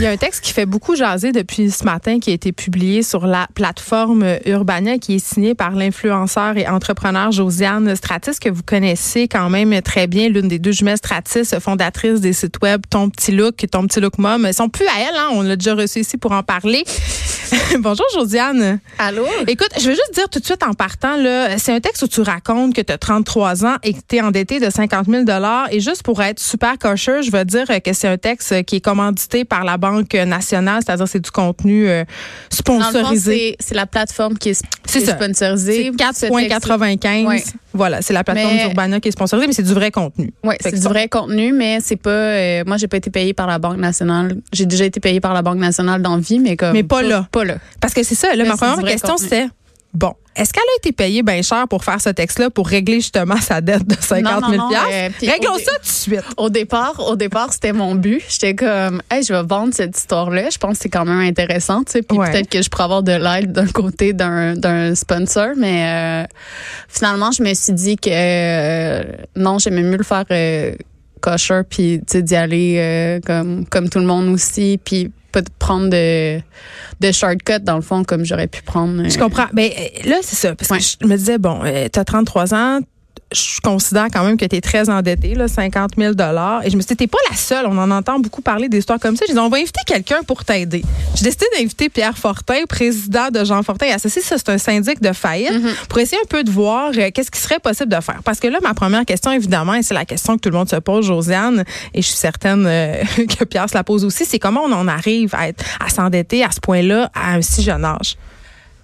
Il y a un texte qui fait beaucoup jaser depuis ce matin qui a été publié sur la plateforme Urbania qui est signé par l'influenceur et entrepreneur Josiane Stratis que vous connaissez quand même très bien, l'une des deux jumelles Stratis, fondatrice des sites web Ton Petit Look et Ton Petit Look Mom. Ils sont plus à elle, hein? on l'a déjà reçu ici pour en parler. Bonjour Josiane. Allô? Écoute, je veux juste dire tout de suite en partant, là, c'est un texte où tu racontes que tu as 33 ans et que tu es endetté de 50 000 Et juste pour être super cocheux, je veux dire que c'est un texte qui est commandité par la Banque nationale, c'est-à-dire c'est du contenu euh, sponsorisé. C'est la plateforme qui est, qui est sponsorisée. 4,95. Voilà, c'est la plateforme Urbana qui est sponsorisée, mais c'est du vrai contenu. Oui, c'est du vrai contenu, mais c'est pas. Euh, moi, j'ai pas été payé par la Banque nationale. J'ai déjà été payé par la Banque nationale dans vie, mais comme. Mais pas, là. Pas là. Parce que c'est ça. Là, ma première question, c'est Bon, est-ce qu'elle a été payée bien cher pour faire ce texte-là pour régler justement sa dette de 50 000 non, euh, Réglons ça tout de suite. Au départ, au départ, c'était mon but. J'étais comme, hey, je vais vendre cette histoire-là. Je pense que c'est quand même intéressant, tu sais. Puis peut-être que je pourrais avoir de l'aide d'un côté d'un sponsor, mais euh, finalement, je me suis dit que euh, non, j'aimais mieux le faire kosher puis d'y aller comme comme tout le monde aussi puis pas de prendre de, de shortcut dans le fond comme j'aurais pu prendre. Je comprends. Mais ben, là, c'est ça. Parce que je me disais, bon, euh, tu as 33 ans, je considère quand même que tu es très endetté, là, 50 000 Et je me suis dit, t'es pas la seule. On en entend beaucoup parler d'histoires comme ça. Je dit, on va inviter quelqu'un pour t'aider. J'ai décidé d'inviter Pierre Fortin, président de Jean Fortin Associé. Ça, c'est un syndic de faillite, mm-hmm. pour essayer un peu de voir euh, qu'est-ce qui serait possible de faire. Parce que là, ma première question, évidemment, et c'est la question que tout le monde se pose, Josiane, et je suis certaine euh, que Pierre se la pose aussi, c'est comment on en arrive à, être, à s'endetter à ce point-là à un si jeune âge?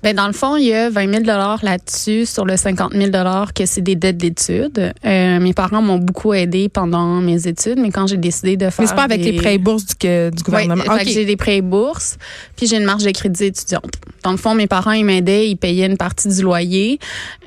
Ben dans le fond, il y a 20 000 là-dessus sur le 50 000 que c'est des dettes d'études. Euh, mes parents m'ont beaucoup aidé pendant mes études, mais quand j'ai décidé de faire. Mais c'est pas avec les prêts bourses du, du gouvernement. J'ai des prêts bourses, puis j'ai une marge de crédit étudiante. Dans le fond, mes parents ils m'aidaient, ils payaient une partie du loyer,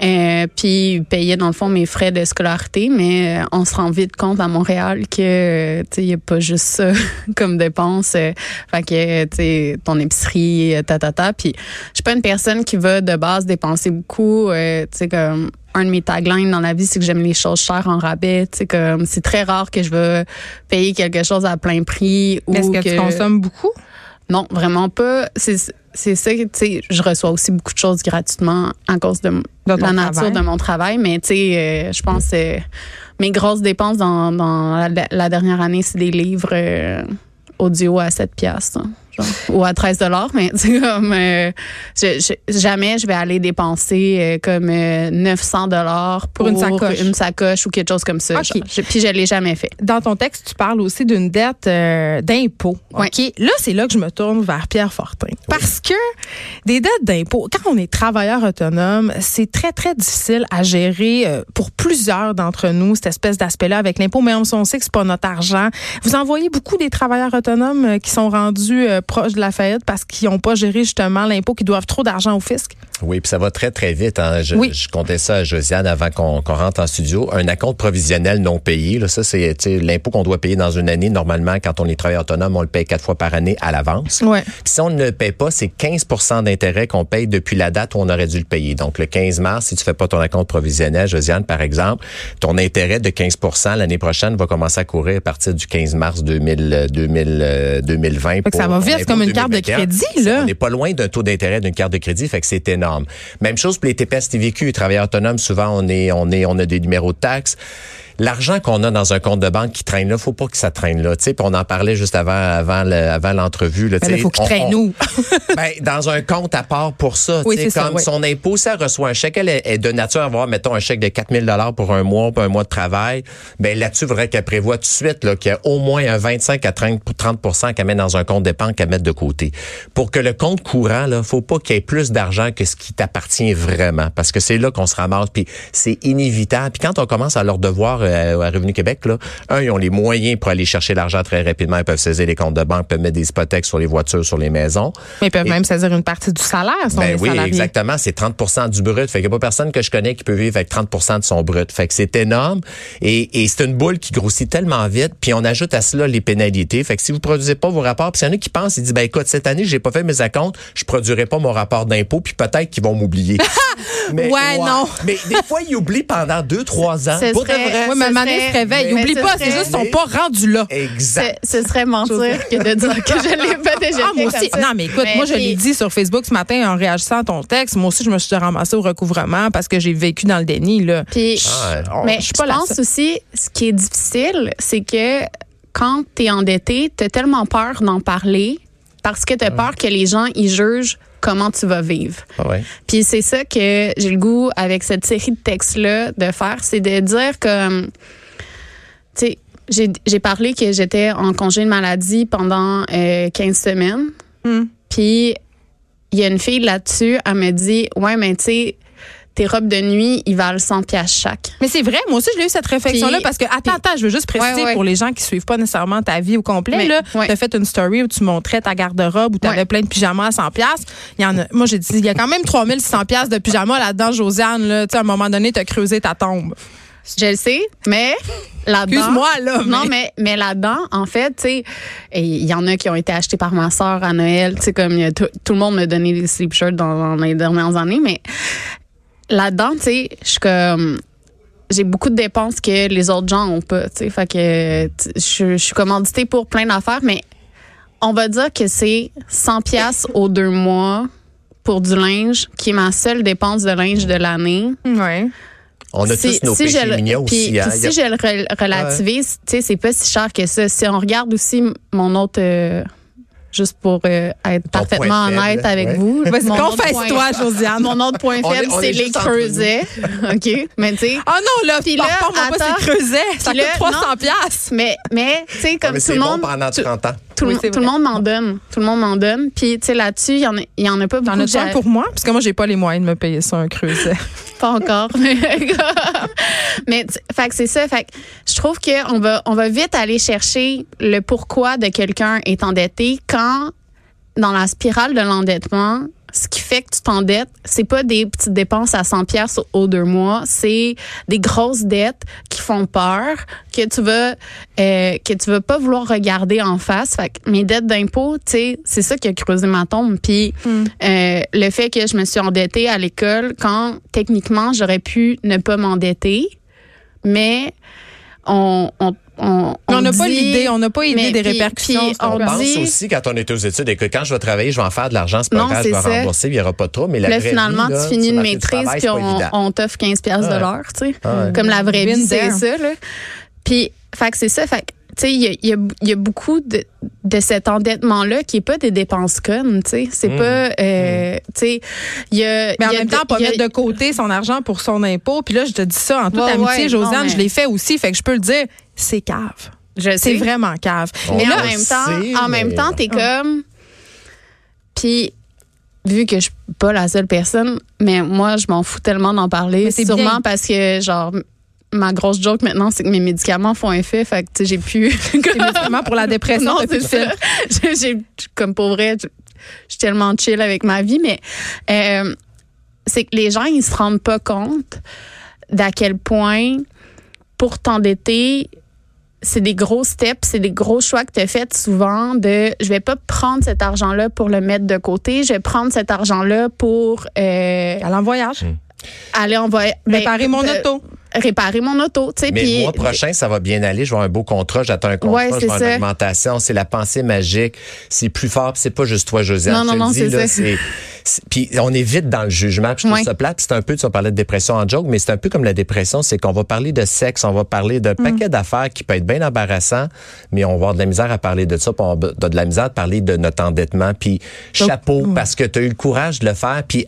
euh, puis ils payaient dans le fond mes frais de scolarité, mais euh, on se rend vite compte à Montréal que tu sais il y a pas juste ça comme dépense. Fait que tu sais ton épicerie, ta ta ta. Puis je suis pas une personne qui va de base dépenser beaucoup. Euh, tu sais, comme un de mes taglines dans la vie, c'est que j'aime les choses chères en rabais. Tu sais, comme c'est très rare que je vais payer quelque chose à plein prix. Est-ce que, tu consommes beaucoup? Non, vraiment pas. C'est c'est ça, tu sais, je reçois aussi beaucoup de choses gratuitement à cause de, la nature de mon travail, mais tu sais, euh, je pense que mes grosses dépenses dans, dans la, dernière année, c'est des livres euh, audio à 7 piastres ou à 13 dollars, mais comme euh, jamais je vais aller dépenser euh, comme 900 euh, dollars pour, une sacoche. une sacoche ou quelque chose comme ça. puis je l'ai jamais fait. Dans ton texte, tu parles aussi d'une dette d'impôt. Ok, là c'est là que je me tourne vers Pierre Fortin parce que des dettes d'impôt, quand on est travailleur autonome, c'est très très difficile à gérer pour plusieurs d'entre nous cette espèce d'aspect-là avec l'impôt. Mais on, sait que c'est pas notre argent. Vous envoyez beaucoup des travailleurs autonomes qui sont rendus proches de la faillite parce qu'ils n'ont pas géré justement l'impôt, qu'ils doivent trop d'argent au fisc? Oui, puis ça va très, très vite. Hein. Je, je comptais ça à Josiane avant qu'on rentre en studio. Un acompte provisionnel non payé, là, ça, c'est l'impôt qu'on doit payer dans une année. Normalement, quand on est travailleur autonome, on le paye quatre fois par année à l'avance. Ouais. si on ne le paye pas, c'est 15% d'intérêt qu'on paye depuis la date où on aurait dû le payer. Donc, le 15 mars, si tu fais pas ton acompte provisionnel, Josiane, par exemple, ton intérêt de 15% l'année prochaine va commencer à courir à partir du 15 mars 2000, 2000 2020. ça va vite comme une carte de crédit, là. On n'est pas loin d'un taux d'intérêt d'une carte de crédit, fait que c'est énorme. Même chose pour les TPS TVQ, travailleurs autonomes, souvent on est, on est, on a des numéros de taxes l'argent qu'on a dans un compte de banque qui traîne là, faut pas que ça traîne là. Tu sais, on en parlait juste avant, avant, avant l'entrevue. Il faut qu'il traîne où? Ben, dans un compte à part pour ça. Oui, comme ça, oui. son impôt, ça reçoit un chèque, elle est de nature à avoir, mettons, un chèque de 4000 dollars pour un mois, pour un mois de travail. Ben là-dessus, il faudrait qu'elle prévoit tout de suite là qu'il y a au moins un 25 à 30, 30 qu'elle met dans un compte d'épargne qu'elle met de côté. Pour que le compte courant, là, faut pas qu'il y ait plus d'argent que ce qui t'appartient vraiment, parce que c'est là qu'on se ramasse. Puis c'est inévitable. Puis quand on commence à leur devoir euh, à Revenu Québec, là, un, ils ont les moyens pour aller chercher l'argent très rapidement. Ils peuvent saisir les comptes de banque, peuvent mettre des hypothèques sur les voitures, sur les maisons. Mais ils peuvent même saisir une partie du salaire. Ben oui, exactement. C'est 30% du brut. Fait qu'il n'y a pas personne que je connais qui peut vivre avec 30% de son brut. Fait que c'est énorme. Et, et c'est une boule qui grossit tellement vite. Puis on ajoute à cela les pénalités. Fait que si vous produisez pas vos rapports, puis il y en a qui pensent, ils disent, ben écoute, cette année, j'ai pas fait mes accounts, je produirai pas mon rapport d'impôt, puis peut-être qu'ils vont m'oublier. ouais, non. Mais des fois, ils oublient pendant deux, trois ans. Vrai. Oui, mais Mané se réveille. Oublie pas, c'est juste qu'ils sont pas rendus là. Exact. Ce serait mentir que de dire que je l'ai pas déjà ah, moi aussi. Non, mais écoute, moi, je l'ai dit sur Facebook ce matin en réagissant à ton texte. Moi aussi, je me suis ramassée au recouvrement parce que j'ai vécu dans le déni, là. Puis, ah, mais je pense aussi, ce qui est difficile, c'est que quand tu es endetté, tu as tellement peur d'en parler parce que tu as peur que les gens y jugent comment tu vas vivre. Ah Puis c'est ça que j'ai le goût avec cette série de textes-là de faire, c'est de dire que, tu sais, j'ai parlé que j'étais en congé de maladie pendant 15 euh, semaines. Hmm. Puis il y a une fille là-dessus, elle me dit, ouais, mais tu sais, tes robes de nuit, ils valent 100 pièces chaque. Mais c'est vrai, moi aussi, j'ai eu cette réflexion-là parce que, attends, attends, je veux juste préciser pour les gens qui suivent pas nécessairement ta vie au complet, là, tu as fait une story où tu montrais ta garde-robe, où tu avais plein de pyjamas à 100 pièces. Il y en a, moi, j'ai dit, il y a quand même 3600 pièces de pyjamas là-dedans, Josiane, là. Tu sais, à un moment donné, tu as creusé ta tombe. Je le sais, mais là-dedans. Excuse-moi, là. Non, mais, mais là-dedans, en fait, tu sais, il y en a qui ont été achetés par ma sœur à Noël. Tu sais, comme tout le monde m'a donné des sleep shirts dans, dans les dernières années, mais là-dedans, tu sais, je suis comme j'ai beaucoup de dépenses que les autres gens ont pas, tu sais, fait que je, suis commanditée pour plein d'affaires mais on va dire que c'est 100 pièces aux deux mois pour du linge qui est ma seule dépense de linge de l'année. Ouais. On a tous nos péchés mignons aussi. Hein? si je le relativise, tu sais, c'est pas si cher que ça. Si on regarde aussi mon autre euh, juste pour euh, être parfaitement honnête avec vous. Confesse-toi, Josiane. Mon autre point faible, c'est les creusets. OK? Mais tu sais. Oh non, là, puis là, attends, pas ces creusets. Ça coûte 300 pièces. Mais, mais tu sais, comme tout le monde. Bon pendant 30 ans. Tout, le monde m'en donne. Tout le monde m'en donne. Puis, tu sais, là-dessus, il y, en a, y en a pas beaucoup. T'en as un pour moi? Parce que moi, j'ai pas les moyens de me payer ça, un creuset. pas encore. mais, fait que c'est ça. Fait que je trouve qu'on va, on va vite aller chercher le pourquoi de quelqu'un est endetté quand, dans la spirale de l'endettement, ce qui fait que tu t'endettes, c'est pas des petites dépenses à 100 pièces au deux mois, c'est des grosses dettes qui font peur, que tu vas euh, que tu vas pas vouloir regarder en face. Fait que mes dettes d'impôt, tu sais, c'est ça qui a creusé ma tombe. Puis hmm. euh, le fait que je me suis endettée à l'école quand techniquement j'aurais pu ne pas m'endetter, mais on, on on n'a pas l'idée, on n'a pas idée des répercussions. on, pense aussi quand on est aux études et que quand je vais travailler, je vais en faire de l'argent, c'est pas grave, je vais rembourser, il n'y aura pas trop. Mais la là, finalement, tu finis une maîtrise puis on, t'offre 15 pièces de l'heure, tu sais. Comme la vraie vie, c'est ça. Là. Puis, fait que c'est ça. Fait il y a, beaucoup de, cet endettement-là qui n'est pas des dépenses connes, tu sais. C'est mmh. pas, euh, mmh. tu sais, il y a... Mais en même temps, pas mettre de côté son argent pour son impôt. Puis là, je te dis ça en toute amitié, Josiane, je l'ai fait aussi, fait que je peux le dire, c'est cave. C'est vraiment cave. mais là, en même temps, en même temps, t'es comme... Puis vu que je suis pas la seule personne, mais moi, je m'en fous tellement d'en parler. C'est sûrement parce que, genre, ma grosse joke maintenant, c'est que mes médicaments font effet. Fait que j'ai pu. médicaments pour la dépression, c'est J'ai, comme pour vrai, je suis tellement chill avec ma vie, mais euh, c'est que les gens, ils se rendent pas compte d'à quel point, pour t'endetter, c'est des gros steps, c'est des gros choix que tu as fait souvent de je vais pas prendre cet argent-là pour le mettre de côté, je vais prendre cet argent-là pour euh, aller en voyage. Hmm. Aller en voyage. Réparer mon euh, auto réparer mon auto. sais. Mais le mois prochain, ça va bien aller. Je vois un beau contrat, j'attends un contrat, je vois une augmentation. C'est la pensée magique. C'est plus fort. C'est pas juste toi, Josiane. Non, non, non, c'est ça. Puis on est vite dans le jugement. Puis je trouve ça plate. C'est un peu, tu parler de dépression en joke, mais c'est un peu comme la dépression, c'est qu'on va parler de sexe, on va parler d'un mm. paquet d'affaires qui peut être bien embarrassant, mais on va avoir de la misère à parler de ça, puis on va de la misère à parler de notre endettement. Puis chapeau, parce que tu as eu le courage de le faire. Puis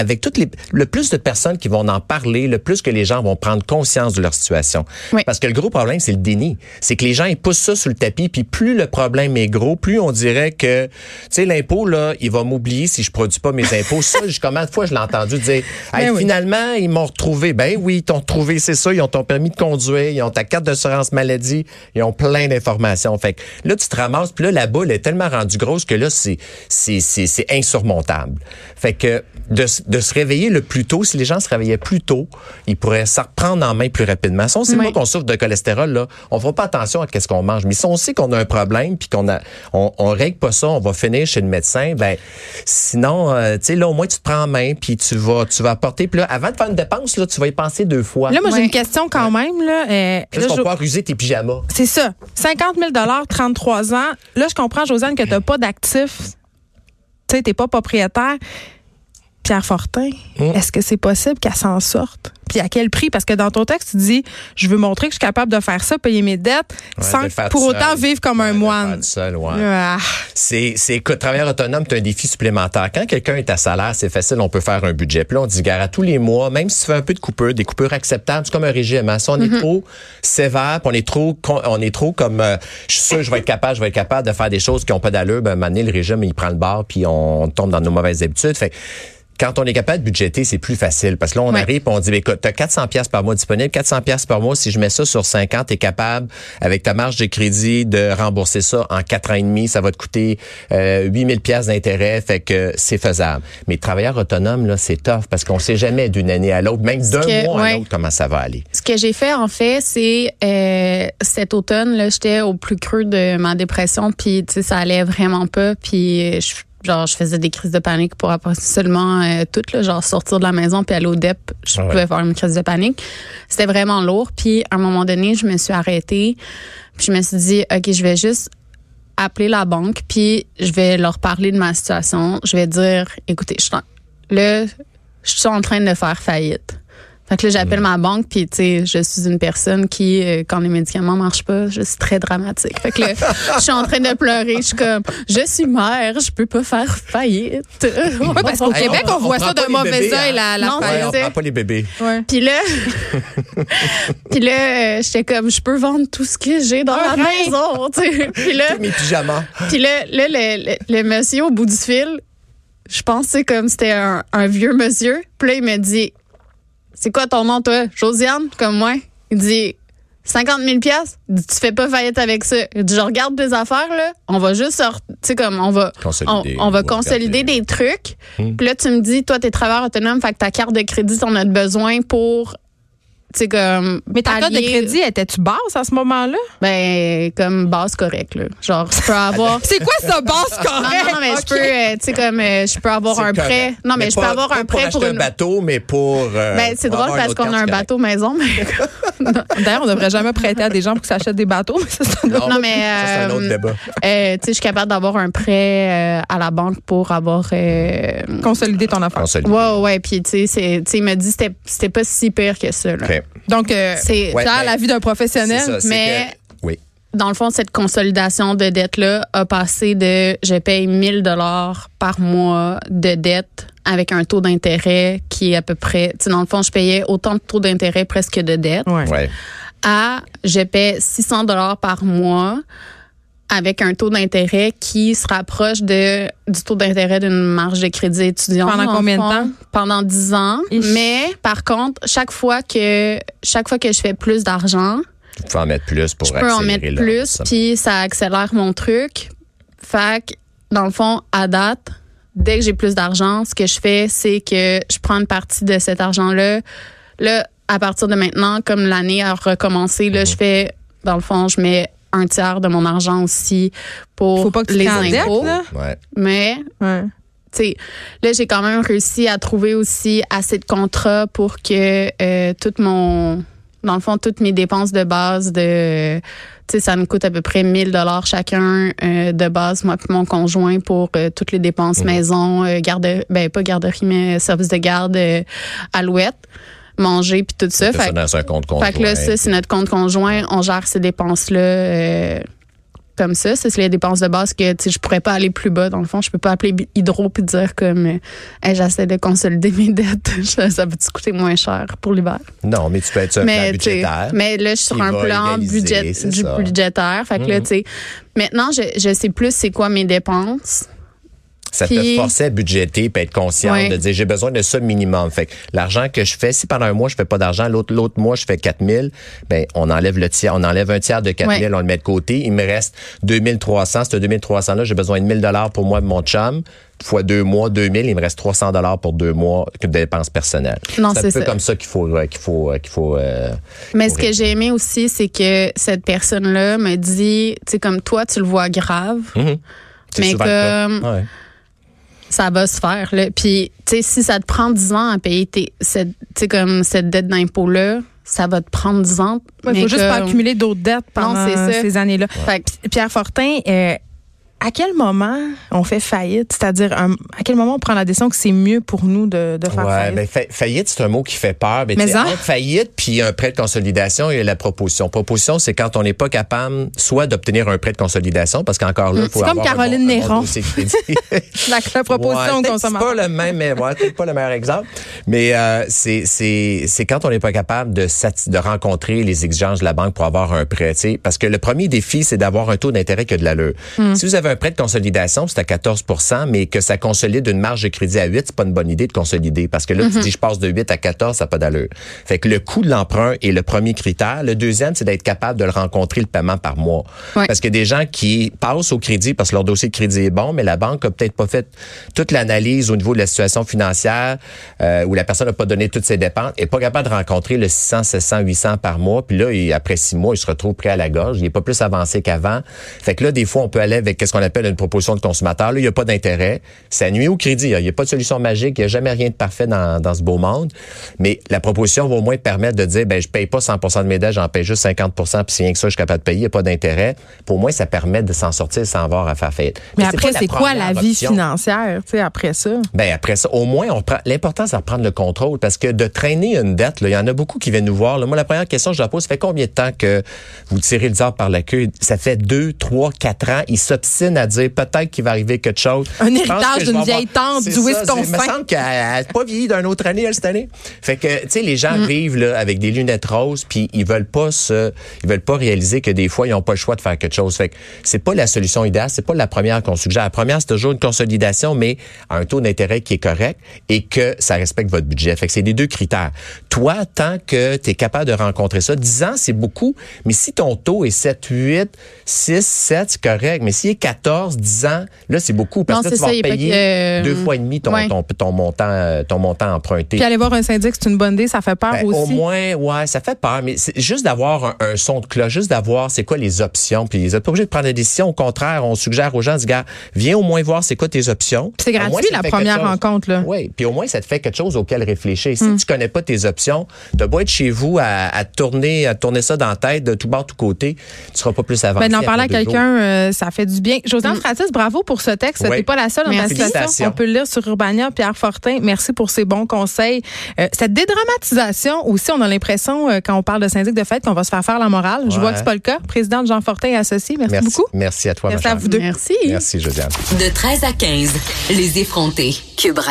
avec toutes les, le plus de personnes qui vont en parler, le plus que les gens vont prendre conscience de leur situation. Parce que le gros problème, c'est le déni. C'est que les gens, ils poussent ça sur le tapis, puis plus le problème est gros, plus on dirait que, tu sais, l'impôt, là, il va m'oublier si je produis pas mes impôts. ça, combien de fois je l'ai entendu dire, ben finalement, ils m'ont retrouvé. Ben oui, ils t'ont retrouvé, c'est ça. Ils ont ton permis de conduire, ils ont ta carte d'assurance maladie, ils ont plein d'informations. Fait que là, tu te ramasses, puis là, la boule est tellement rendue grosse que là, c'est, c'est, c'est, insurmontable. Fait que de, de se réveiller le plus tôt. Si les gens se réveillaient plus tôt, ils pourraient s'en reprendre en main plus rapidement. Si on sait pas qu'on souffre de cholestérol, là, on fera pas attention à qu'est-ce qu'on mange. Mais si on sait qu'on a un problème puis qu'on a, on, on, règle pas ça, on va finir chez le médecin, ben, sinon, euh, tu sais, là, au moins, tu te prends en main puis tu vas, tu vas apporter. Puis là, avant de faire une dépense, là, tu vas y penser deux fois. Là, moi, j'ai une question quand même, là. Euh, Est-ce qu'on peut ruser tes pyjamas? C'est ça. 50 000 33 ans. Là, je comprends, Josiane, que tu n'as pas d'actifs. Tu sais, tu n'es pas propriétaire. Pierre Fortin, hum. est-ce que c'est possible qu'elle s'en sorte? Puis à quel prix? Parce que dans ton texte, tu dis, je veux montrer que je suis capable de faire ça, payer mes dettes, sans pour autant vivre comme un moine. Ah. C'est, c'est, écoute, travailleur autonome, c'est un défi supplémentaire. Quand quelqu'un est à salaire, c'est facile, on peut faire un budget. Puis là, on dit, gare à tous les mois, même si tu fais un peu de coupure, des coupures acceptables, c'est comme un régime. Hein. Si on est mm-hmm. trop sévère, on est trop, on est trop comme, euh, je suis sûr, je vais être capable, je vais être capable de faire des choses qui n'ont pas d'allure, ben, maintenant, le régime, il prend le bar, puis on tombe dans nos mauvaises habitudes. Fait quand on est capable de budgéter, c'est plus facile parce que là, on arrive et on dit, écoute, tu as 400 pièces par mois disponible, 400 pièces par mois, si je mets ça sur 50, tu es capable, avec ta marge de crédit, de rembourser ça en 4 ans et demi. Ça va te coûter euh, 8000 pièces d'intérêt, fait que c'est faisable. Mais travailleur autonome, là, c'est tough parce qu'on sait jamais d'une année à l'autre, même d'un mois à l'autre, comment ça va aller. Ce que j'ai fait, en fait, c'est euh, cet automne, là, j'étais au plus creux de ma dépression, puis ça allait vraiment pas, puis je genre je faisais des crises de panique pour après seulement euh, tout là, genre sortir de la maison puis aller au DEP, je pouvais faire une crise de panique. C'était vraiment lourd puis à un moment donné, je me suis arrêtée. Puis je me suis dit OK, je vais juste appeler la banque puis je vais leur parler de ma situation, je vais dire écoutez, je là je suis en train de faire faillite. Fait que là, j'appelle ma banque, puis tu sais, je suis une personne qui, euh, quand les médicaments marchent pas, je suis très dramatique. Fait que là, je suis en train de pleurer. Je suis comme, je suis mère, je peux pas faire faillite. Oui, parce qu'au Québec, on, voit ça d'un mauvais œil, hein. la, la non, faillite. on prend pas les bébés. Puis là, puis là, j'étais comme, je peux vendre tout ce que j'ai dans la maison, tu sais. Puis là, mes pyjamas. Puis là, là le, le, monsieur au bout du fil, je pensais comme c'était un, un vieux monsieur. Puis là, il me dit, c'est quoi ton nom, toi? Josiane, comme moi? Il dit, 50 000 pièces tu fais pas faillite avec ça. Je regarde tes affaires là, on va juste sortir, tu sais comme on va consolider, on, va consolider des trucs. Hmm. Puis là tu me dis toi t'es travailleur autonome, fait que ta carte de crédit on a besoin pour c'est comme mais ta carte de crédit était-tu basse à ce moment-là? Ben comme base correcte là. Genre je peux avoir c'est quoi ça base correcte non, non mais je peux euh, tu sais comme euh, je peux avoir un prêt. non mais, je peux avoir un prêt pour, un bateau mais pour euh, ben c'est drôle parce qu'on a un bateau maison d'ailleurs on devrait jamais prêter à des gens pour qu'ils s'achètent des bateaux mais ça, c'est non, mais c'est un autre débat. tu sais je suis capable d'avoir un prêt à la banque pour avoir consolider ton affaire. Consolider. ouais ouais puis tu sais il m'a dit c'était c'était pas si pire que ça là. Donc, euh, c'est la vie d'un professionnel, mais oui. dans le fond, cette consolidation de dette-là a passé de je paye 1000 dollars par mois de dette avec un taux d'intérêt qui est à peu près, tu sais, dans le fond, je payais autant de taux d'intérêt presque de dette, ouais. à je paie 600 dollars par mois avec un taux d'intérêt qui se rapproche de du taux d'intérêt d'une marge de crédit étudiant. Pendant combien de temps? Pendant 10 ans. Mais par contre, chaque fois que chaque fois que je fais plus d'argent, tu peux en mettre plus pour je peux en mettre plus, puis ça accélère mon truc. Fait que, dans le fond, à date, dès que j'ai plus d'argent, ce que je fais, c'est que je prends une partie de cet argent-là. Là, à partir de maintenant, comme l'année a recommencé, là, je mhm. fais, dans le fond, je mets un tiers de mon argent aussi pour Faut pas que tu les impôts. Mais sais, là, j'ai quand même réussi à trouver aussi assez de contrats pour que euh, tout mon, dans le fond, toutes mes dépenses de base de, tu sais, ça me coûte à peu près 1000 dollars chacun euh, de base, moi puis mon conjoint pour euh, toutes les dépenses mmh. maison, garde, ben pas garderie mais service de garde, alouette manger puis tout ça. Fait, ça un compte conjoint. Fait que là, ça, c'est notre compte conjoint. On gère ces dépenses-là euh, comme ça. Ça, c'est les dépenses de base que je pourrais pas aller plus bas. Dans le fond, je peux pas appeler Hydro puis dire comme euh, j'essaie de consolider mes dettes. ça va te coûter moins cher pour l'hiver? Non, mais tu peux être sur un plan budgétaire. Mais là, je suis sur un plan budget, du budgétaire. Fait que là, mhm. tu sais, maintenant, je, je sais plus c'est quoi mes dépenses. Ça te forçait à budgéter et être conscient de dire j'ai besoin de ça minimum. Fait l'argent que je fais, si pendant un mois je fais pas d'argent, l'autre l'autre mois je fais 4000, ben on enlève le tiers, on enlève un tiers de 4000, on le met de côté, il me reste 2300, ce 2300 là, j'ai besoin de 1000 dollars pour moi de mon chum. Fois deux mois, 2000, il me reste 300 dollars pour deux mois de dépenses personnelles. Non, c'est un peu comme ça qu'il faut qu'il faut qu'il faut. Euh, Mais ce que j'ai aimé aussi, c'est que cette personne-là me dit, tu sais, comme toi, tu le vois grave, mm-hmm. mais comme ça va se faire. Là. Puis, tu sais, si ça te prend 10 ans à payer tes, cette, comme cette dette d'impôt-là, ça va te prendre 10 ans. Il faut juste pas accumuler d'autres dettes pendant ces années-là. Pierre Fortin, euh, à quel moment on fait faillite? C'est-à-dire, à quel moment on prend la décision que c'est mieux pour nous de, de faire ouais, faillite? Ben, faillite, c'est un mot qui fait peur. Mais, mais entre faillite puis un prêt de consolidation, il y a la proposition. Proposition, c'est quand on n'est pas capable soit d'obtenir un prêt de consolidation, parce qu'encore là, il faut C'est comme Caroline Néron. la, la, proposition ouais, C'est pas le même, mais ouais, pas le meilleur exemple. Mais euh, c'est c'est quand on n'est pas capable de de rencontrer les exigences de la banque pour avoir un prêt. Parce que le premier défi, c'est d'avoir un taux d'intérêt qui a de l'allure. Hmm. Si vous avez un prêt de consolidation, c'est à 14 mais que ça consolide une marge de crédit à 8, c'est pas une bonne idée de consolider parce que là, tu mhm. dis je passe de 8 à 14, ça n'a pas d'allure. Fait que le coût de l'emprunt est le premier critère. Le deuxième, c'est d'être capable de le rencontrer le paiement par mois. Parce que des gens qui passent au crédit parce que leur dossier de crédit est bon, mais la banque a peut-être pas fait toute l'analyse au niveau de la situation financière euh, où la personne n'a pas donné toutes ses dépenses, est pas capable de rencontrer le 600, 700, 800 par mois. Puis là, après six mois, il se retrouve prêt à la gorge. Il est pas plus avancé qu'avant. Fait que là, des fois, on peut aller avec qu'est-ce qu'on appelle une proposition de consommateur. Là, il n'y a pas d'intérêt. Ça nuit au crédit. Il n'y a pas de solution magique. Il n'y a jamais rien de parfait dans, dans, ce beau monde. Mais la proposition va au moins permettre de dire, ben, je paye pas 100% de mes dettes, j'en paye juste 50% puis si rien que ça, je suis capable de payer, il n'y a pas d'intérêt. Pour moi, ça permet de s'en sortir sans avoir à faire faillite. Mais, après, c'est quoi la vie financière, tu sais, après ça? Ben, après ça, au moins, on prend, l'important, c'est de prendre le contrôle parce que de traîner une dette, il y en a beaucoup qui viennent nous voir. Là. Moi, la première question que je leur pose, ça fait combien de temps que vous tirez le diable par la queue? Ça fait deux, trois, quatre ans. Ils s'obstinent à dire peut-être qu'il va arriver quelque chose. Un héritage d'une vieille tante du Wisconsin. Il me semble qu'elle n'a pas vieilli d'une autre année, elle, cette année. Fait que, tu sais, les gens mm. vivent là, avec des lunettes roses, puis ils veulent pas se, ils veulent pas réaliser que des fois, ils n'ont pas le choix de faire quelque chose. Fait que c'est pas la solution idéale, c'est pas la première qu'on suggère. La première, c'est toujours une consolidation, mais à un taux d'intérêt qui est correct et que ça respecte votre budget. Fait que c'est les deux critères. Toi, tant que tu es capable de rencontrer ça, 10 ans, c'est beaucoup, mais si ton taux est 7, 8, 6, 7, c'est correct. Mais s'il est 14, 10 ans, là, c'est beaucoup parce que tu vas payer euh, deux fois et demi ton, ton, montant, euh, ton montant emprunté. Puis aller voir un syndic, c'est une bonne idée, ça fait peur ben, aussi. Au moins, ouais, ça fait peur, mais c'est juste d'avoir un, son de cloche, juste d'avoir c'est quoi les options. Puis ils n'êtes pas obligé de prendre des décisions. Au contraire, on suggère aux gens, dis, gars, viens au moins voir c'est quoi tes options. C'est gratuit la première rencontre là. Oui, puis au moins ça te fait quelque chose auquel réfléchir. Si tu hmm. tu connais pas tes options, tu beau être chez vous à, tourner, à tourner ça dans la tête de tout bord, tout côté, tu seras pas plus avancé. Ben, d'en parler à quelqu'un, euh, ça fait du bien. Josiane hmm. Francis, bravo pour ce texte. Oui. T'es pas la seule dans ta situation. On peut le lire sur Urbania. Pierre Fortin, merci pour ces bons conseils. Euh, cette dédramatisation aussi, on a l'impression euh, quand on parle de syndic de fait qu'on va se faire faire la morale. Je vois que c'est pas le cas. Président Jean Fortin et associé, merci, beaucoup. Merci à toi. Merci à vous deux. Merci. Merci Josiane. De 13 à 15, les effrontés. Cube